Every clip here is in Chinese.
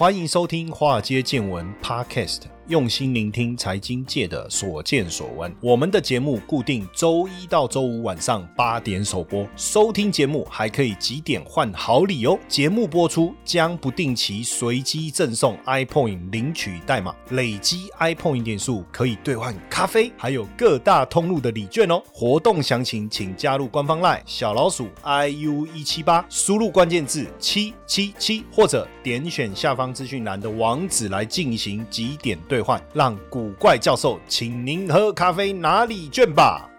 欢迎收听《华尔街见闻》Podcast。用心聆听财经界的所见所闻。我们的节目固定周一到周五晚上八点首播，收听节目还可以几点换好礼哦！节目播出将不定期随机赠送 iPoint 领取代码，累积 iPoint 点数可以兑换咖啡，还有各大通路的礼券哦。活动详情请加入官方 LINE 小老鼠 iu 一七八，输入关键字七七七，或者点选下方资讯栏的网址来进行几点兑。让古怪教授请您喝咖啡拿礼券吧。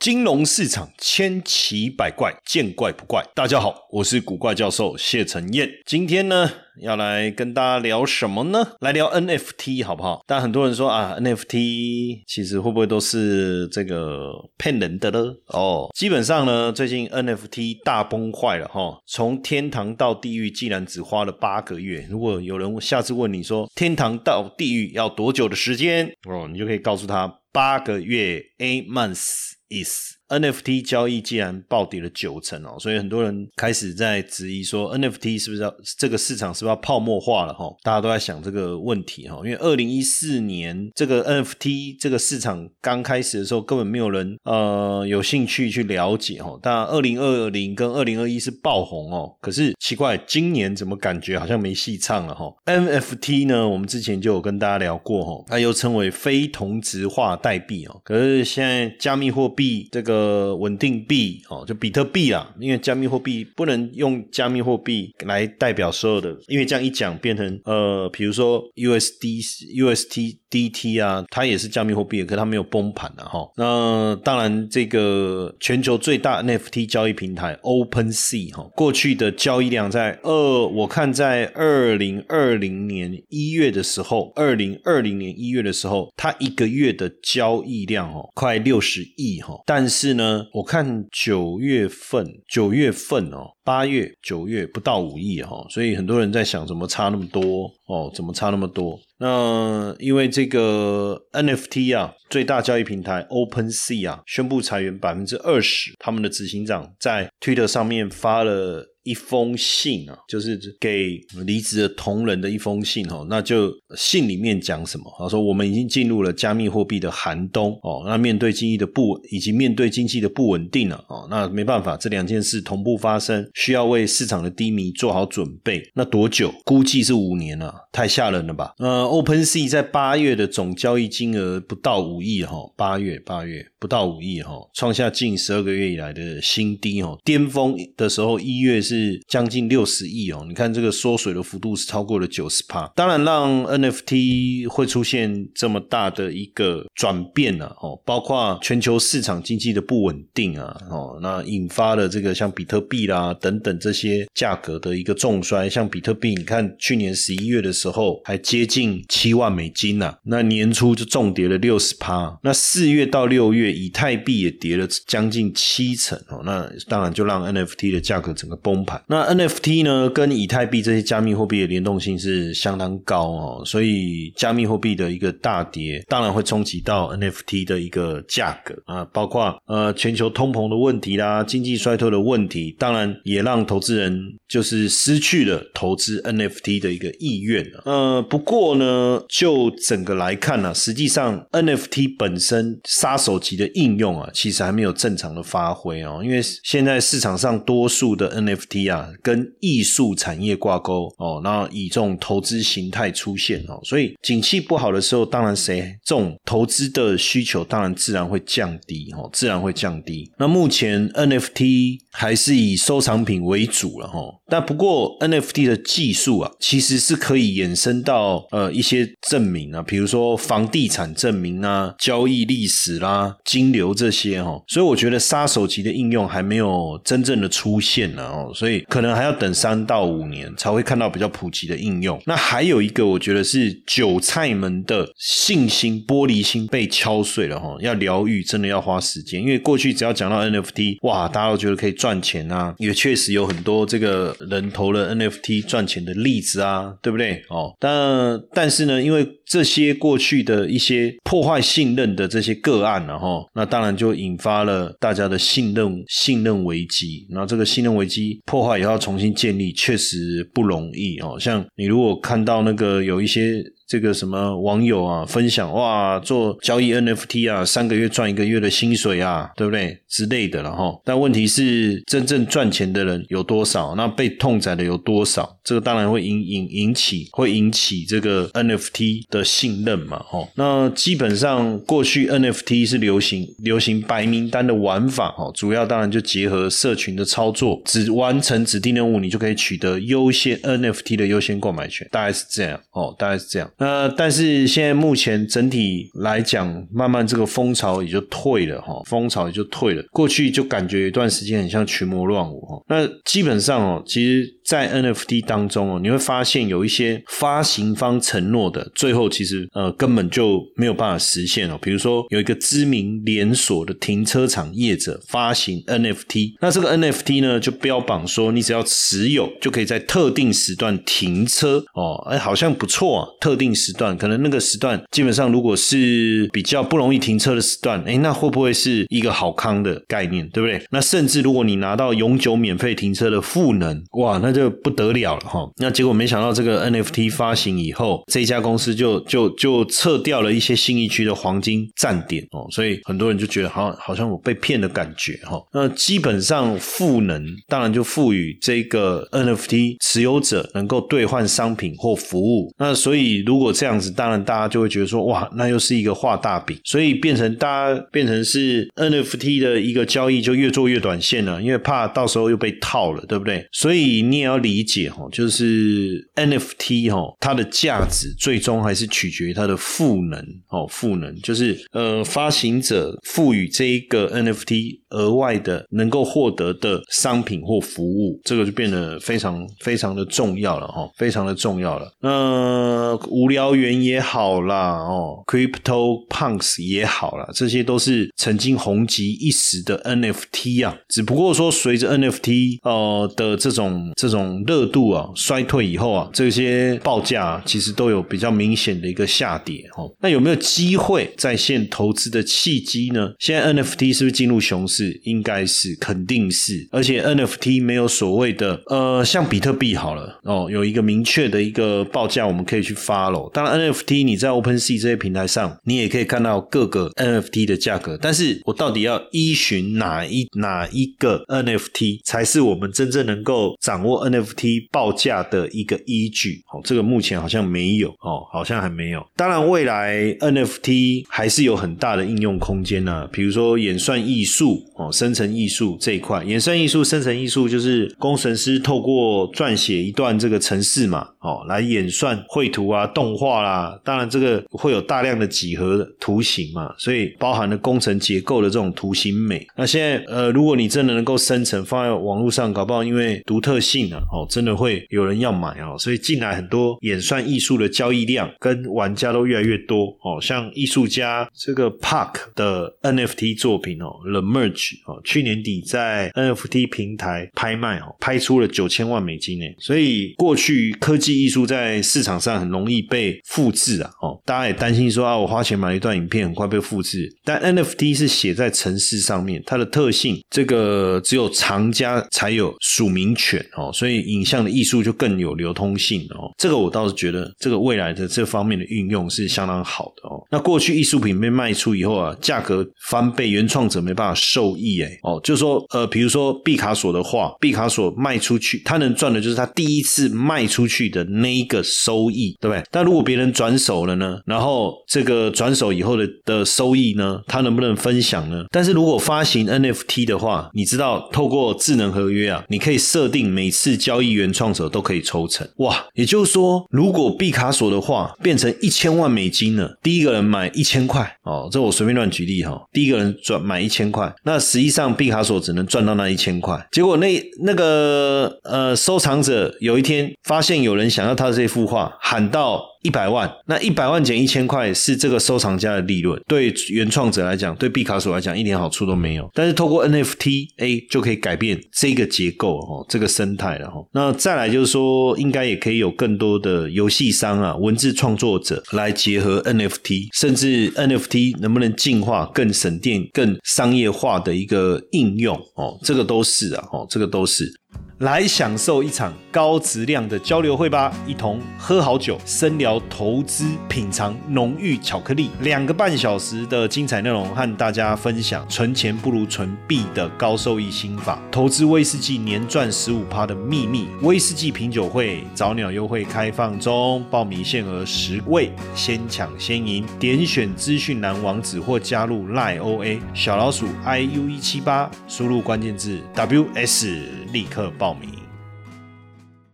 金融市场千奇百怪，见怪不怪。大家好，我是古怪教授谢承彦。今天呢，要来跟大家聊什么呢？来聊 NFT 好不好？但很多人说啊，NFT 其实会不会都是这个骗人的呢？哦，基本上呢，最近 NFT 大崩坏了哈。从天堂到地狱，竟然只花了八个月。如果有人下次问你说天堂到地狱要多久的时间哦，你就可以告诉他八个月，eight months。is NFT 交易既然暴跌了九成哦，所以很多人开始在质疑说 NFT 是不是要这个市场是不是要泡沫化了哈？大家都在想这个问题哈，因为二零一四年这个 NFT 这个市场刚开始的时候，根本没有人呃有兴趣去了解哈。但二零二零跟二零二一是爆红哦，可是奇怪，今年怎么感觉好像没戏唱了哈？NFT 呢，我们之前就有跟大家聊过哈，它又称为非同质化代币哦，可是现在加密货币这个。呃，稳定币哦，就比特币啊，因为加密货币不能用加密货币来代表所有的，因为这样一讲变成呃，比如说 USD、UST、DT 啊，它也是加密货币，可它没有崩盘的哈。那当然，这个全球最大 NFT 交易平台 OpenSea 哈，过去的交易量在二，我看在二零二零年一月的时候，二零二零年一月的时候，它一个月的交易量哦，快六十亿哈，但是。呢，我看九月份，九月份哦，八月、九月不到五亿哈，所以很多人在想，怎么差那么多哦？怎么差那么多？那因为这个 NFT 啊，最大交易平台 OpenSea 啊，宣布裁员百分之二十，他们的执行长在 Twitter 上面发了。一封信啊，就是给离职的同仁的一封信哈，那就信里面讲什么？他说我们已经进入了加密货币的寒冬哦，那面对经济的不稳以及面对经济的不稳定了哦，那没办法，这两件事同步发生，需要为市场的低迷做好准备。那多久？估计是五年了，太吓人了吧？呃，OpenSea 在八月的总交易金额不到五亿哈，八月八月不到五亿哈，创下近十二个月以来的新低哦，巅峰的时候一月。是将近六十亿哦，你看这个缩水的幅度是超过了九十帕。当然，让 NFT 会出现这么大的一个转变呢，哦，包括全球市场经济的不稳定啊，哦，那引发了这个像比特币啦等等这些价格的一个重衰。像比特币，你看去年十一月的时候还接近七万美金呐，那年初就重跌了六十趴。那四月到六月，以太币也跌了将近七成哦，那当然就让 NFT 的价格整个崩。盘。那 NFT 呢，跟以太币这些加密货币的联动性是相当高哦，所以加密货币的一个大跌，当然会冲击到 NFT 的一个价格。啊，包括呃全球通膨的问题啦，经济衰退的问题，当然也让投资人就是失去了投资 NFT 的一个意愿呃，不过呢，就整个来看呢，实际上 NFT 本身杀手级的应用啊，其实还没有正常的发挥哦，因为现在市场上多数的 NFT T 啊，跟艺术产业挂钩哦，那以这种投资形态出现哦，所以景气不好的时候，当然谁这种投资的需求当然自然会降低哦，自然会降低。那目前 NFT 还是以收藏品为主了哈，但不过 NFT 的技术啊，其实是可以衍生到呃一些证明啊，比如说房地产证明啊、交易历史啦、金流这些哈，所以我觉得杀手级的应用还没有真正的出现呢哦。所以可能还要等三到五年才会看到比较普及的应用。那还有一个，我觉得是韭菜们的信心、玻璃心被敲碎了哈。要疗愈，真的要花时间。因为过去只要讲到 NFT，哇，大家都觉得可以赚钱啊，也确实有很多这个人投了 NFT 赚钱的例子啊，对不对？哦，但但是呢，因为这些过去的一些破坏信任的这些个案，然后那当然就引发了大家的信任信任危机。那这个信任危机破坏以后要重新建立，确实不容易哦。像你如果看到那个有一些。这个什么网友啊，分享哇，做交易 NFT 啊，三个月赚一个月的薪水啊，对不对之类的了哈？但问题是，真正赚钱的人有多少？那被痛宰的有多少？这个当然会引引引起，会引起这个 NFT 的信任嘛？哈，那基本上过去 NFT 是流行流行白名单的玩法哈，主要当然就结合社群的操作，只完成指定任务，你就可以取得优先 NFT 的优先购买权，大概是这样哦，大概是这样。那但是现在目前整体来讲，慢慢这个风潮也就退了哈，风潮也就退了。过去就感觉有一段时间很像群魔乱舞哈。那基本上哦，其实。在 NFT 当中哦，你会发现有一些发行方承诺的，最后其实呃根本就没有办法实现哦。比如说有一个知名连锁的停车场业者发行 NFT，那这个 NFT 呢就标榜说你只要持有就可以在特定时段停车哦，哎好像不错啊。特定时段可能那个时段基本上如果是比较不容易停车的时段，哎那会不会是一个好康的概念，对不对？那甚至如果你拿到永久免费停车的赋能，哇那就。就不得了了哈，那结果没想到这个 NFT 发行以后，这家公司就就就撤掉了一些新一区的黄金站点哦，所以很多人就觉得好好像我被骗的感觉哈。那基本上赋能当然就赋予这个 NFT 持有者能够兑换商品或服务，那所以如果这样子，当然大家就会觉得说哇，那又是一个画大饼，所以变成大家变成是 NFT 的一个交易就越做越短线了，因为怕到时候又被套了，对不对？所以你也。要理解哈，就是 NFT 哈，它的价值最终还是取决于它的赋能哦，赋能就是呃，发行者赋予这一个 NFT 额外的能够获得的商品或服务，这个就变得非常非常的重要了哈，非常的重要了。那无聊猿也好啦，哦，Crypto Punks 也好啦，这些都是曾经红极一时的 NFT 啊，只不过说随着 NFT 呃的这种这这种。热度啊衰退以后啊，这些报价其实都有比较明显的一个下跌哦。那有没有机会在线投资的契机呢？现在 NFT 是不是进入熊市？应该是，肯定是。而且 NFT 没有所谓的呃，像比特币好了哦，有一个明确的一个报价，我们可以去 follow。当然 NFT 你在 OpenSea 这些平台上，你也可以看到各个 NFT 的价格。但是我到底要依循哪一哪一个 NFT 才是我们真正能够掌握？NFT 报价的一个依据，哦，这个目前好像没有，哦，好像还没有。当然，未来 NFT 还是有很大的应用空间呢。比如说演算艺术，哦，生成艺术这一块，演算艺术、生成艺术就是工程师透过撰写一段这个程式嘛，哦，来演算绘图啊、动画啦。当然，这个会有大量的几何图形嘛，所以包含了工程结构的这种图形美。那现在，呃，如果你真的能够生成放在网络上，搞不好因为独特性哦，真的会有人要买哦，所以进来很多演算艺术的交易量跟玩家都越来越多哦。像艺术家这个 Park 的 NFT 作品哦，The Merge 哦，去年底在 NFT 平台拍卖哦，拍出了九千万美金呢。所以过去科技艺术在市场上很容易被复制啊哦，大家也担心说啊，我花钱买一段影片很快被复制，但 NFT 是写在城市上面，它的特性这个只有藏家才有署名权哦，所以。影像的艺术就更有流通性哦，这个我倒是觉得这个未来的这方面的运用是相当好的哦。那过去艺术品被卖出以后啊，价格翻倍，原创者没办法受益哎哦，就说呃，比如说毕卡索的画，毕卡索卖出去，他能赚的就是他第一次卖出去的那一个收益，对不对？但如果别人转手了呢，然后这个转手以后的的收益呢，他能不能分享呢？但是如果发行 NFT 的话，你知道透过智能合约啊，你可以设定每次交交易原创者都可以抽成哇！也就是说，如果毕卡索的话变成一千万美金了，第一个人买一千块哦，这我随便乱举例哈。第一个人赚买一千块，那实际上毕卡索只能赚到那一千块。结果那那个呃收藏者有一天发现有人想要他的这幅画，喊到一百万，那一百万减一千块是这个收藏家的利润，对原创者来讲，对毕卡索来讲一点好处都没有。但是透过 NFT A 就可以改变这个结构哦，这个生态了哈。那再来就是说，应该也可以有更多的游戏商啊、文字创作者来结合 NFT，甚至 NFT 能不能进化更省电、更商业化的一个应用哦，这个都是啊，哦，这个都是。来享受一场高质量的交流会吧，一同喝好酒，深聊投资，品尝浓郁巧克力，两个半小时的精彩内容，和大家分享存钱不如存币的高收益心法，投资威士忌年赚十五趴的秘密。威士忌品酒会早鸟优惠开放中，报名限额十位，先抢先赢。点选资讯栏网址或加入 lioa 小老鼠 iu 一七八，输入关键字 WS，立刻报。名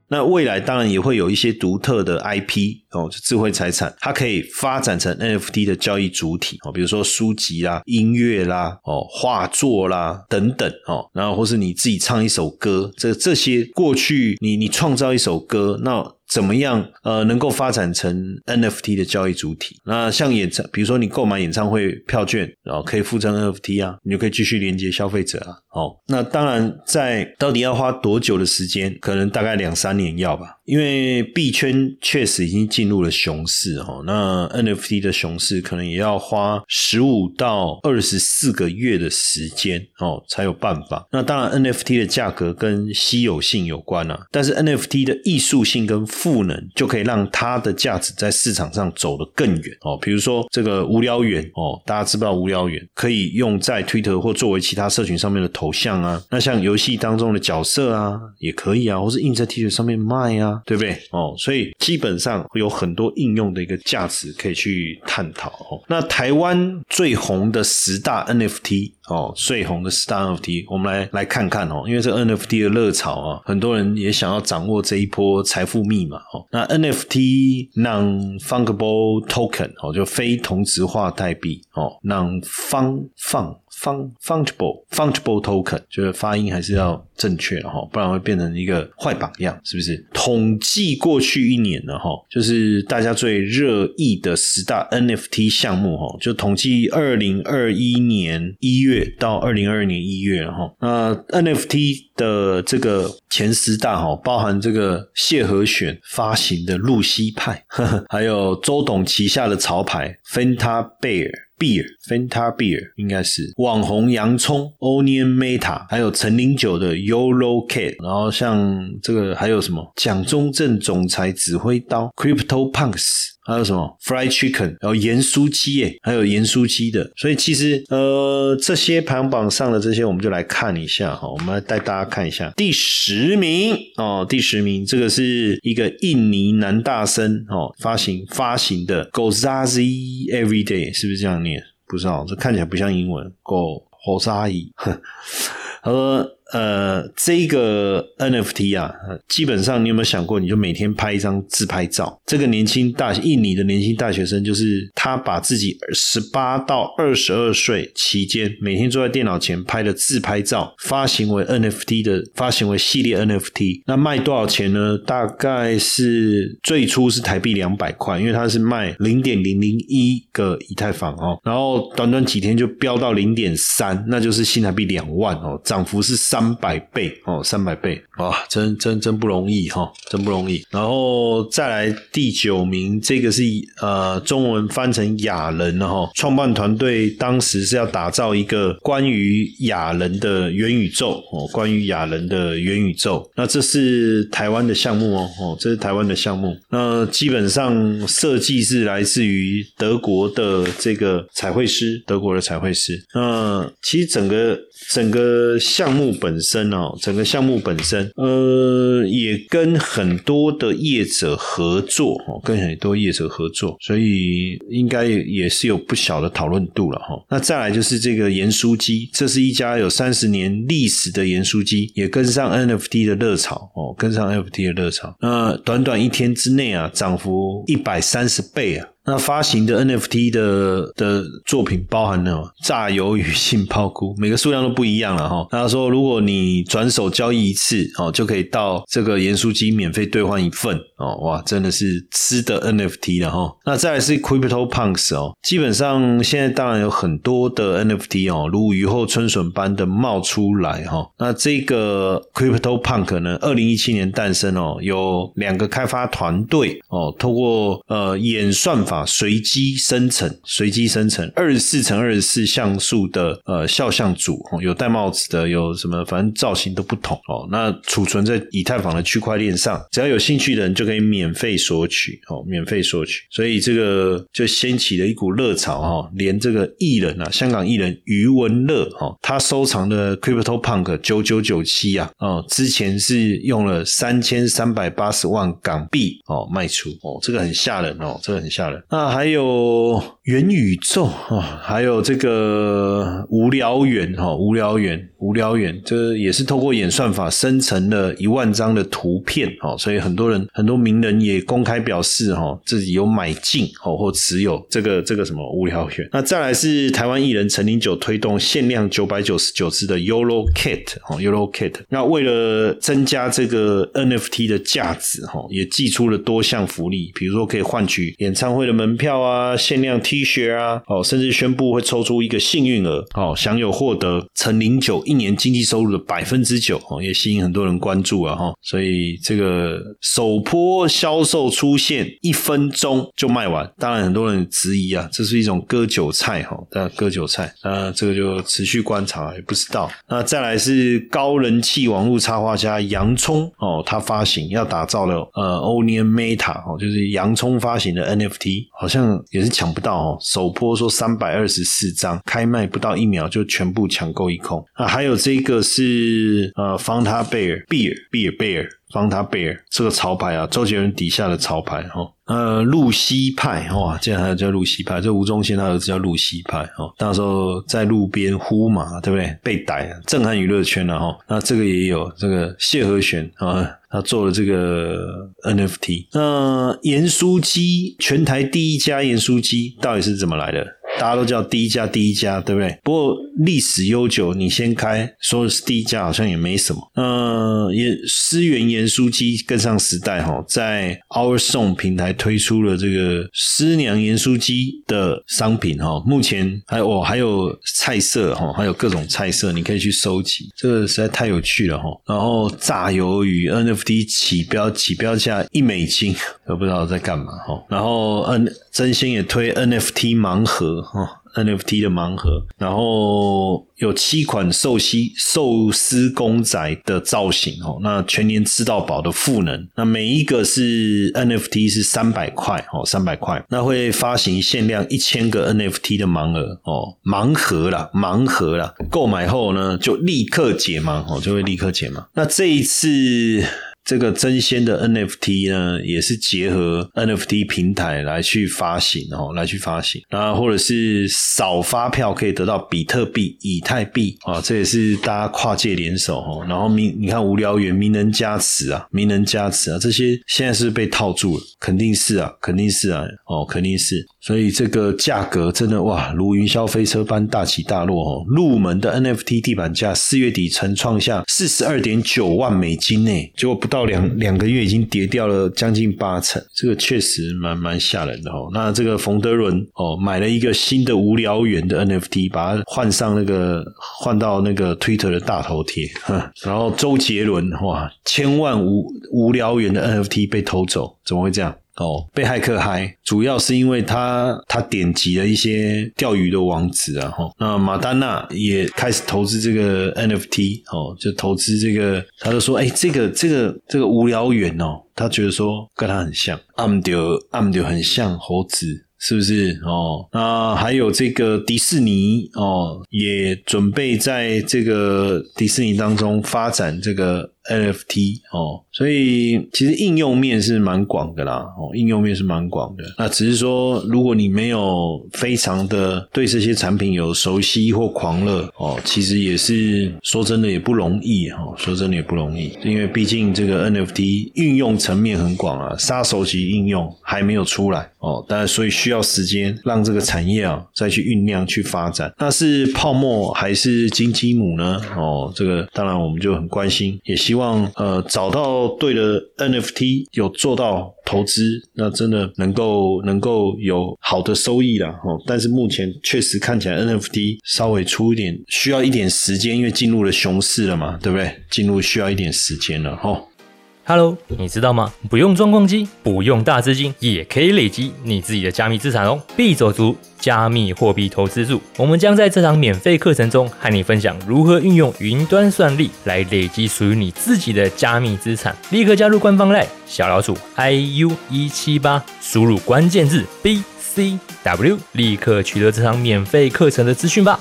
那未来当然也会有一些独特的 IP 哦，智慧财产，它可以发展成 NFT 的交易主体哦，比如说书籍啦、音乐啦、哦画作啦等等哦，然后或是你自己唱一首歌，这这些过去你你创造一首歌，那。怎么样？呃，能够发展成 NFT 的交易主体？那像演唱，比如说你购买演唱会票券，然后可以附赠 NFT 啊，你就可以继续连接消费者啊。哦，那当然，在到底要花多久的时间？可能大概两三年要吧。因为币圈确实已经进入了熊市哈，那 NFT 的熊市可能也要花十五到二十四个月的时间哦，才有办法。那当然，NFT 的价格跟稀有性有关啊，但是 NFT 的艺术性跟赋能就可以让它的价值在市场上走得更远哦。比如说这个无聊猿哦，大家知不知道无聊猿可以用在 Twitter 或作为其他社群上面的头像啊？那像游戏当中的角色啊，也可以啊，或是印在 T 恤上面卖啊。对不对？哦，所以基本上会有很多应用的一个价值可以去探讨。哦，那台湾最红的十大 NFT 哦，最红的 Star NFT，我们来来看看哦。因为这 NFT 的热潮啊，很多人也想要掌握这一波财富密码。哦，那 NFT non-fungible token 哦，就非同质化代币哦，non-fun-fun。Fun fungible fungible token 就是发音还是要正确哈，不然会变成一个坏榜样，是不是？统计过去一年呢哈，就是大家最热议的十大 NFT 项目哈，就统计二零二一年一月到二零二二年一月哈，那 NFT 的这个前十大哈，包含这个谢和弦发行的露西派，还有周董旗下的潮牌 Fanta Bear。Beer, Fanta Beer 应该是网红洋葱，Onion Meta，还有陈零九的 Yolo Cat，然后像这个还有什么蒋中正总裁指挥刀，Crypto Punks。还有什么？Fried chicken，然后盐酥鸡耶，还有盐酥鸡的，所以其实呃这些排行榜上的这些，我们就来看一下哈，我们来带大家看一下。第十名哦，第十名这个是一个印尼男大生哦发行发行的。Gozazi Everyday，是不是这样念？不知道，这看起来不像英文，Go Gozazi，他说。呃，这个 NFT 啊，基本上你有没有想过，你就每天拍一张自拍照？这个年轻大印尼的年轻大学生，就是他把自己十八到二十二岁期间每天坐在电脑前拍的自拍照，发行为 NFT 的，发行为系列 NFT。那卖多少钱呢？大概是最初是台币两百块，因为它是卖零点零零一个以太坊哦，然后短短几天就飙到零点三，那就是新台币两万哦，涨幅是三。三百倍哦，三百倍哇，真真真不容易哈，真不容易。然后再来第九名，这个是呃中文翻成雅人了哈，创办团队当时是要打造一个关于雅人的元宇宙哦，关于雅人的元宇宙。那这是台湾的项目哦，哦，这是台湾的项目。那基本上设计是来自于德国的这个彩绘师，德国的彩绘师。那其实整个整个项目本身哦，整个项目本身，呃，也跟很多的业者合作哦，跟很多业者合作，所以应该也是有不小的讨论度了哈。那再来就是这个盐酥鸡，这是一家有三十年历史的盐酥鸡，也跟上 NFT 的热潮哦，跟上 NFT 的热潮。那短短一天之内啊，涨幅一百三十倍啊。那发行的 NFT 的的作品包含了榨油与杏鲍菇，每个数量都不一样了哈。他说，如果你转手交易一次哦，就可以到这个盐酥鸡免费兑换一份哦，哇，真的是吃的 NFT 了哈。那再来是 Crypto Punks 哦，基本上现在当然有很多的 NFT 哦，如雨后春笋般的冒出来哈。那这个 Crypto Punk 呢，二零一七年诞生哦，有两个开发团队哦，透过呃演算法啊随机生成、随机生成二十四乘二十四像素的呃肖像组哦，有戴帽子的，有什么反正造型都不同哦。那储存在以太坊的区块链上，只要有兴趣的人就可以免费索取哦，免费索取。所以这个就掀起了一股热潮哈，连这个艺人啊，香港艺人余文乐哈，他收藏的 Crypto Punk 九九九七啊，哦，之前是用了三千三百八十万港币哦卖出哦，这个很吓人哦，这个很吓人。那还有元宇宙啊，还有这个无聊远哈，无聊远，无聊远，这也是透过演算法生成了一万张的图片哦，所以很多人很多名人也公开表示哈，自己有买进哦或持有这个这个什么无聊猿。那再来是台湾艺人陈零九推动限量九百九十九只的 Yolo Kit 哦，Yolo Kit。那为了增加这个 NFT 的价值哈，也寄出了多项福利，比如说可以换取演唱会的门票啊、限量 T 恤啊，哦，甚至宣布会抽出一个幸运儿哦，享有获得陈零九一年经济收入的百分之九哦，也吸引很多人关注啊哈。所以这个首波销售出现一分钟就卖完，当然很多人质疑啊，这是一种割韭菜哈，但割韭菜那这个就持续观察，也不知道。那再来是高人气网络插画家洋葱哦，他发行要打造的呃 Onion Meta 哦，就是洋葱发行的 NFT，好像也是抢不到哦。首波说三百二十四张，开卖不到一秒就全部抢购一空。啊，还有这个是呃方他贝尔贝尔贝尔贝尔。方他贝尔这个潮牌啊，周杰伦底下的潮牌哈，呃，露西派哇，竟然还有叫露西派，这吴宗宪他儿子叫露西派哈，那时候在路边呼嘛，对不对？被逮，震撼娱乐圈了哈。那这个也有这个谢和弦啊，他做了这个 NFT。那盐酥鸡，全台第一家盐酥鸡到底是怎么来的？大家都叫第一家，第一家，对不对？不过历史悠久，你先开说是第一家，好像也没什么。嗯，也思源盐酥鸡跟上时代哈，在 Our Song 平台推出了这个师娘盐酥鸡的商品哈。目前还有还有菜色哈，还有各种菜色，你可以去收集。这个实在太有趣了哈。然后炸鱿鱼 NFT 起标起标价一美金，都不知道在干嘛哈。然后 N 真心也推 NFT 盲盒。哈，NFT 的盲盒，然后有七款寿司寿司公仔的造型哦，那全年吃到饱的赋能，那每一个是 NFT 是三百块哦，三百块，那会发行限量一千个 NFT 的盲盒哦，盲盒啦，盲盒啦，购买后呢就立刻解盲哦，就会立刻解盲。那这一次。这个真仙的 NFT 呢，也是结合 NFT 平台来去发行哦，来去发行，那或者是少发票可以得到比特币、以太币啊，这也是大家跨界联手哦。然后名你看无聊猿名人加持啊，名人加持啊，这些现在是被套住了，肯定是啊，肯定是啊，哦，肯定是。所以这个价格真的哇，如云霄飞车般大起大落哦。入门的 NFT 地板价四月底曾创下四十二点九万美金呢，结果不到到两两个月已经跌掉了将近八成，这个确实蛮蛮吓人的哦。那这个冯德伦哦，买了一个新的无聊猿的 NFT，把它换上那个换到那个 Twitter 的大头贴，然后周杰伦哇，千万无无聊猿的 NFT 被偷走，怎么会这样？哦，被骇客害，主要是因为他他点击了一些钓鱼的网址啊，哈。那马丹娜也开始投资这个 NFT，哦，就投资这个，他就说，哎，这个这个这个无聊猿哦，他觉得说跟他很像，暗丢暗丢很像猴子。是不是哦？那还有这个迪士尼哦，也准备在这个迪士尼当中发展这个 NFT 哦，所以其实应用面是蛮广的啦，哦，应用面是蛮广的。那只是说，如果你没有非常的对这些产品有熟悉或狂热哦，其实也是说真的也不容易哈，说真的也不容易，因为毕竟这个 NFT 运用层面很广啊，杀手级应用还没有出来哦，当然所以需要时间让这个产业啊再去酝酿去发展。那是泡沫还是金鸡母呢？哦，这个当然我们就很关心，也希望望呃找到对的 NFT 有做到投资，那真的能够能够有好的收益了哦。但是目前确实看起来 NFT 稍微出一点需要一点时间，因为进入了熊市了嘛，对不对？进入需要一点时间了哈。Hello，你知道吗？不用装矿机，不用大资金，也可以累积你自己的加密资产哦。币走族加密货币投资术，我们将在这场免费课程中和你分享如何运用云端算力来累积属于你自己的加密资产。立刻加入官方 Line 小老鼠 iu 一七八，输入关键字 BCW，立刻取得这场免费课程的资讯吧。